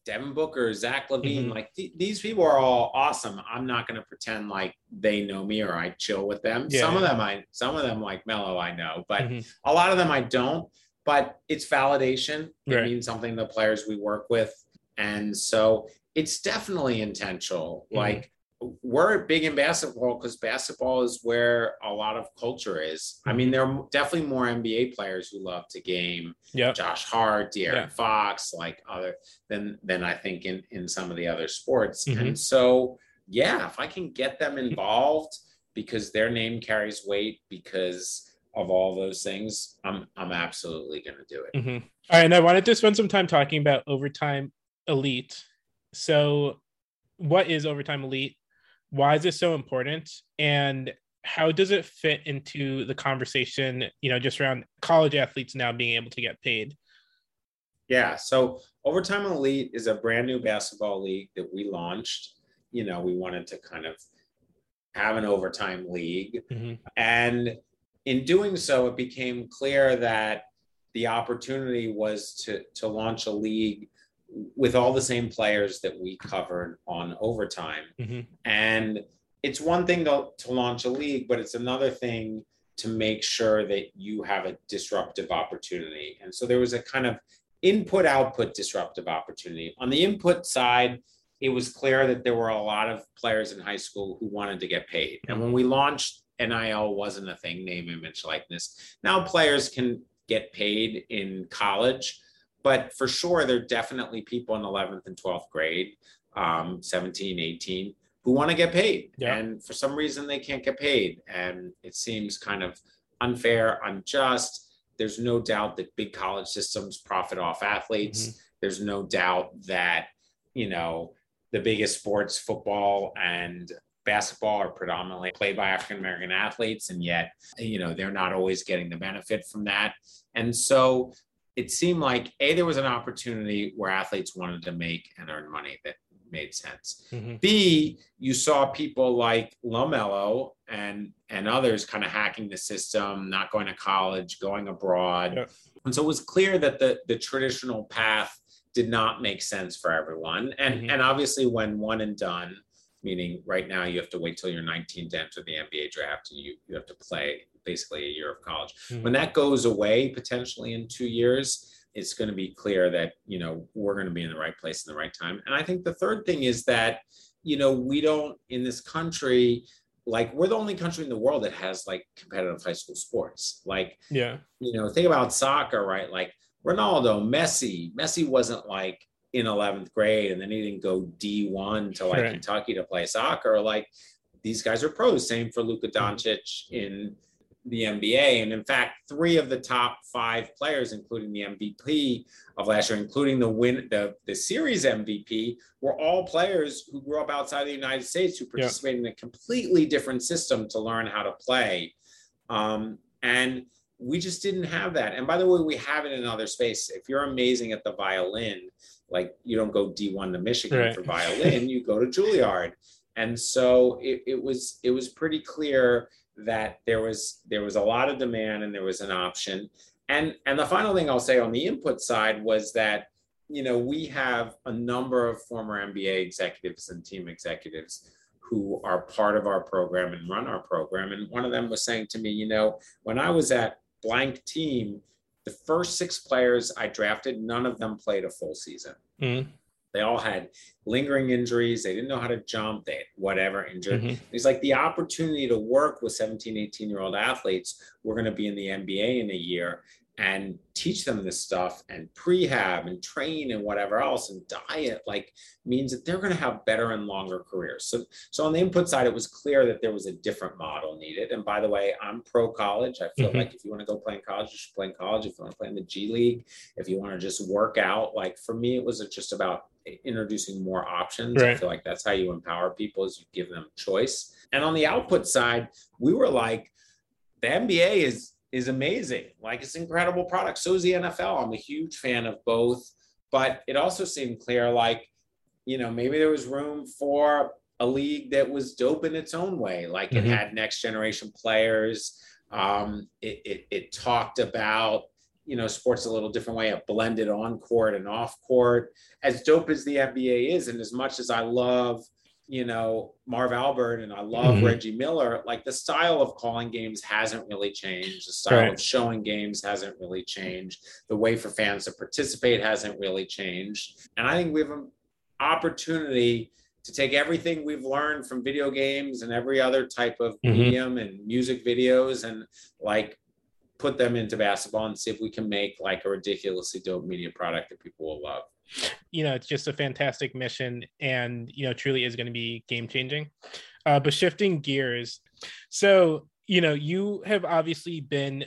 Devin Booker, Zach LaVine, mm-hmm. like th- these people are all awesome. I'm not going to pretend like they know me or I chill with them. Yeah. Some of them I, some of them like Melo, I know, but mm-hmm. a lot of them I don't. But it's validation. It right. means something to the players we work with, and so it's definitely intentional. Mm-hmm. Like we're big in basketball because basketball is where a lot of culture is. I mean, there are definitely more NBA players who love to game. Yeah, Josh Hart, De'Aaron yeah. Fox, like other than than I think in in some of the other sports. Mm-hmm. And so, yeah, if I can get them involved because their name carries weight, because of all those things, I'm I'm absolutely going to do it. Mm-hmm. All right, and I wanted to spend some time talking about overtime elite. So, what is overtime elite? Why is this so important? And how does it fit into the conversation? You know, just around college athletes now being able to get paid. Yeah. So, overtime elite is a brand new basketball league that we launched. You know, we wanted to kind of have an overtime league, mm-hmm. and in doing so, it became clear that the opportunity was to, to launch a league with all the same players that we covered on overtime. Mm-hmm. And it's one thing to, to launch a league, but it's another thing to make sure that you have a disruptive opportunity. And so there was a kind of input output disruptive opportunity. On the input side, it was clear that there were a lot of players in high school who wanted to get paid. And when we launched NIL wasn't a thing, name, image, likeness. Now players can get paid in college, but for sure, there are definitely people in 11th and 12th grade, um, 17, 18, who want to get paid. Yeah. And for some reason, they can't get paid. And it seems kind of unfair, unjust. There's no doubt that big college systems profit off athletes. Mm-hmm. There's no doubt that, you know, the biggest sports, football and basketball are predominantly played by African American athletes, and yet, you know, they're not always getting the benefit from that. And so it seemed like A, there was an opportunity where athletes wanted to make and earn money that made sense. Mm-hmm. B, you saw people like LaMelo and and others kind of hacking the system, not going to college, going abroad. Yeah. And so it was clear that the the traditional path did not make sense for everyone. And mm-hmm. and obviously when one and done meaning right now you have to wait till you're 19 to enter the NBA draft and you, you have to play basically a year of college. Mm-hmm. When that goes away potentially in two years, it's going to be clear that, you know, we're going to be in the right place in the right time. And I think the third thing is that, you know, we don't in this country, like we're the only country in the world that has like competitive high school sports. Like, yeah, you know, think about soccer, right? Like Ronaldo, Messi, Messi wasn't like in 11th grade and then he didn't go D1 to like right. Kentucky to play soccer. Like these guys are pros. Same for Luka mm-hmm. Doncic in the NBA. And in fact, three of the top five players, including the MVP of last year, including the win the, the series MVP, were all players who grew up outside of the United States who participated yeah. in a completely different system to learn how to play. Um, and we just didn't have that. And by the way, we have it in other spaces. If you're amazing at the violin, like you don't go D1 to Michigan right. for violin, you go to Juilliard. And so it, it was it was pretty clear that there was there was a lot of demand and there was an option. And and the final thing I'll say on the input side was that you know we have a number of former NBA executives and team executives who are part of our program and run our program. And one of them was saying to me, you know, when I was at blank team, the first six players I drafted, none of them played a full season. Mm-hmm. They all had lingering injuries. They didn't know how to jump. They had whatever injured. Mm-hmm. It's like the opportunity to work with 17, 18 year old athletes. We're going to be in the NBA in a year and teach them this stuff and prehab and train and whatever else and diet like means that they're going to have better and longer careers. So so on the input side it was clear that there was a different model needed. And by the way i'm pro college. I feel mm-hmm. like if you want to go play in college you should play in college. If you want to play in the g league if you want to just work out like for me it was just about introducing more options. Right. i feel like that's how you empower people is you give them choice. And on the output side we were like the nba is is amazing. Like it's incredible product. So is the NFL. I'm a huge fan of both. But it also seemed clear, like, you know, maybe there was room for a league that was dope in its own way. Like mm-hmm. it had next generation players. Um, it, it, it talked about, you know, sports a little different way, a blended on court and off court. As dope as the NBA is, and as much as I love you know, Marv Albert and I love mm-hmm. Reggie Miller, like the style of calling games hasn't really changed. The style right. of showing games hasn't really changed. The way for fans to participate hasn't really changed. And I think we have an opportunity to take everything we've learned from video games and every other type of mm-hmm. medium and music videos and like put them into basketball and see if we can make like a ridiculously dope media product that people will love you know, it's just a fantastic mission and, you know, truly is going to be game changing. Uh, but shifting gears. So, you know, you have obviously been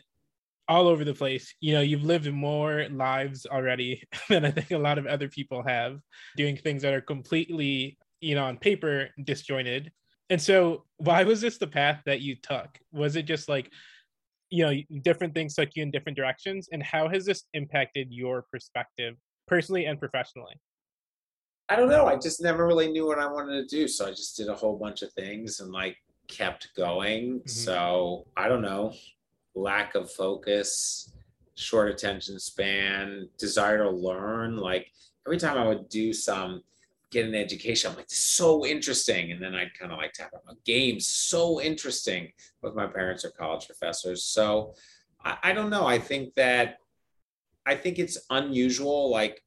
all over the place. You know, you've lived more lives already than I think a lot of other people have, doing things that are completely, you know, on paper disjointed. And so, why was this the path that you took? Was it just like, you know, different things took you in different directions? And how has this impacted your perspective personally and professionally? I don't know. I just never really knew what I wanted to do. So I just did a whole bunch of things and like kept going. Mm-hmm. So I don't know lack of focus, short attention span, desire to learn. Like every time I would do some, get an education, I'm like, so interesting. And then I'd kind of like tap on games, so interesting. Both my parents are college professors. So I, I don't know. I think that, I think it's unusual. Like,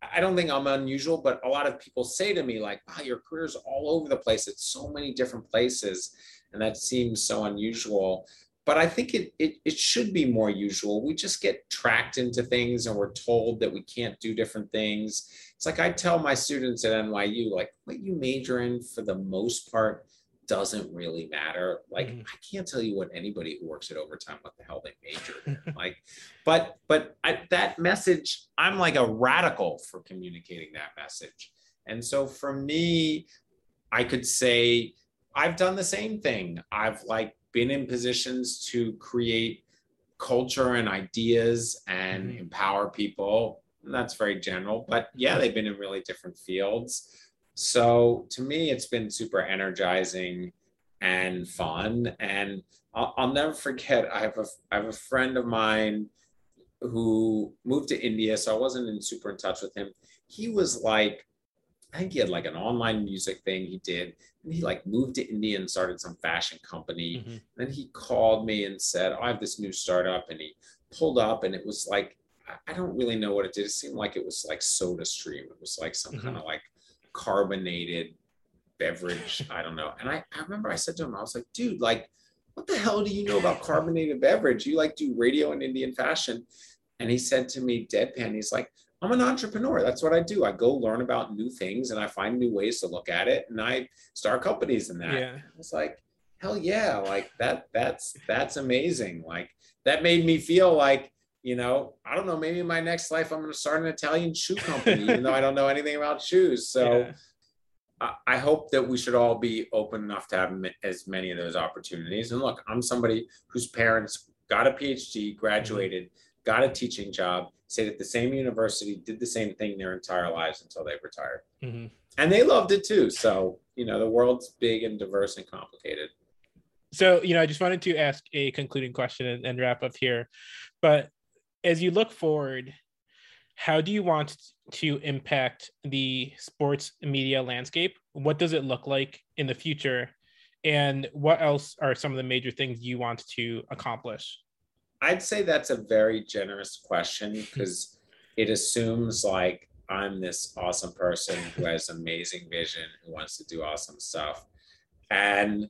I don't think I'm unusual, but a lot of people say to me, like, wow, your career's all over the place. It's so many different places. And that seems so unusual but I think it, it, it should be more usual. We just get tracked into things and we're told that we can't do different things. It's like I tell my students at NYU, like what you major in for the most part doesn't really matter. Like mm-hmm. I can't tell you what anybody who works at overtime what the hell they majored in. like, but but I, that message, I'm like a radical for communicating that message. And so for me, I could say I've done the same thing. I've like been in positions to create culture and ideas and mm-hmm. empower people. And that's very general, but yeah, they've been in really different fields. So to me, it's been super energizing and fun. And I'll, I'll never forget. I have a I have a friend of mine who moved to India, so I wasn't in super in touch with him. He was like I think he had like an online music thing he did. And he like moved to India and started some fashion company. Mm-hmm. Then he called me and said, oh, I have this new startup. And he pulled up and it was like, I don't really know what it did. It seemed like it was like soda stream. It was like some mm-hmm. kind of like carbonated beverage. I don't know. And I, I remember I said to him, I was like, dude, like, what the hell do you know about carbonated beverage? You like do radio in Indian fashion. And he said to me, deadpan, he's like, I'm an entrepreneur. That's what I do. I go learn about new things and I find new ways to look at it and I start companies in that. Yeah. It's like, hell yeah, like that that's that's amazing. Like that made me feel like, you know, I don't know, maybe in my next life I'm gonna start an Italian shoe company, even though I don't know anything about shoes. So yeah. I, I hope that we should all be open enough to have as many of those opportunities. And look, I'm somebody whose parents got a PhD, graduated, mm-hmm. got a teaching job stayed at the same university, did the same thing their entire lives until they retired. Mm-hmm. And they loved it too. So, you know, the world's big and diverse and complicated. So, you know, I just wanted to ask a concluding question and, and wrap up here. But as you look forward, how do you want to impact the sports media landscape? What does it look like in the future? And what else are some of the major things you want to accomplish? I'd say that's a very generous question because it assumes like I'm this awesome person who has amazing vision, who wants to do awesome stuff. And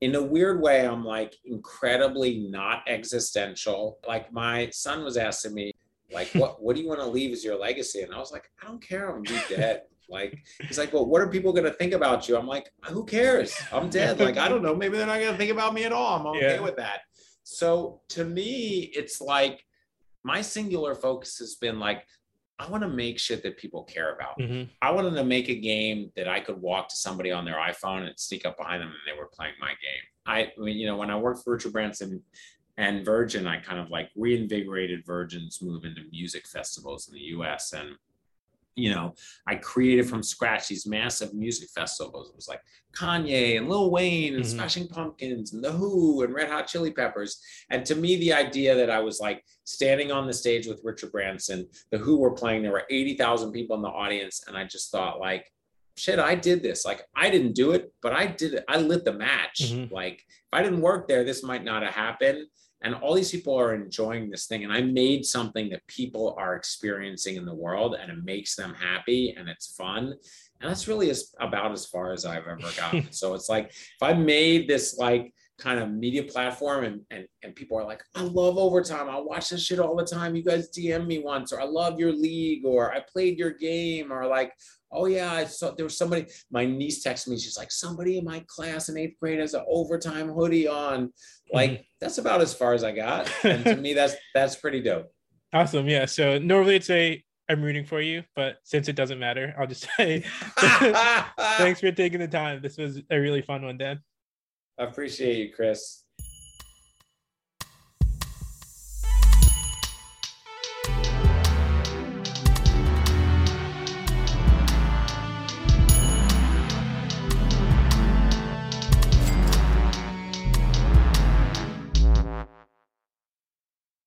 in a weird way, I'm like incredibly not existential. Like my son was asking me, like, what what do you want to leave as your legacy? And I was like, I don't care, I'm be dead. Like he's like, well, what are people gonna think about you? I'm like, who cares? I'm dead. Like I don't know. Maybe they're not gonna think about me at all. I'm okay yeah. with that. So to me, it's like my singular focus has been like, I want to make shit that people care about. Mm-hmm. I wanted to make a game that I could walk to somebody on their iPhone and sneak up behind them and they were playing my game. I, I mean, you know, when I worked for Richard Branson and Virgin, I kind of like reinvigorated Virgin's move into music festivals in the US. And you know, I created from scratch these massive music festivals. It was like Kanye and Lil Wayne and mm-hmm. Smashing Pumpkins and The Who and Red Hot Chili Peppers. And to me, the idea that I was like standing on the stage with Richard Branson, The Who were playing, there were 80,000 people in the audience. And I just thought, like, shit, I did this. Like, I didn't do it, but I did it. I lit the match. Mm-hmm. Like, if I didn't work there, this might not have happened and all these people are enjoying this thing. And i made something that people are experiencing in the world and it makes them happy and it's fun. And that's really as, about as far as i've ever gotten. So it's like if i made this like kind of media platform and, and and people are like i love overtime. I watch this shit all the time. You guys dm me once or i love your league or i played your game or like oh yeah i saw there was somebody my niece texted me she's like somebody in my class in eighth grade has an overtime hoodie on like mm-hmm. that's about as far as i got and to me that's that's pretty dope awesome yeah so normally it's a I'm rooting for you, but since it doesn't matter, I'll just say thanks for taking the time. This was a really fun one, Dan. I appreciate you, Chris.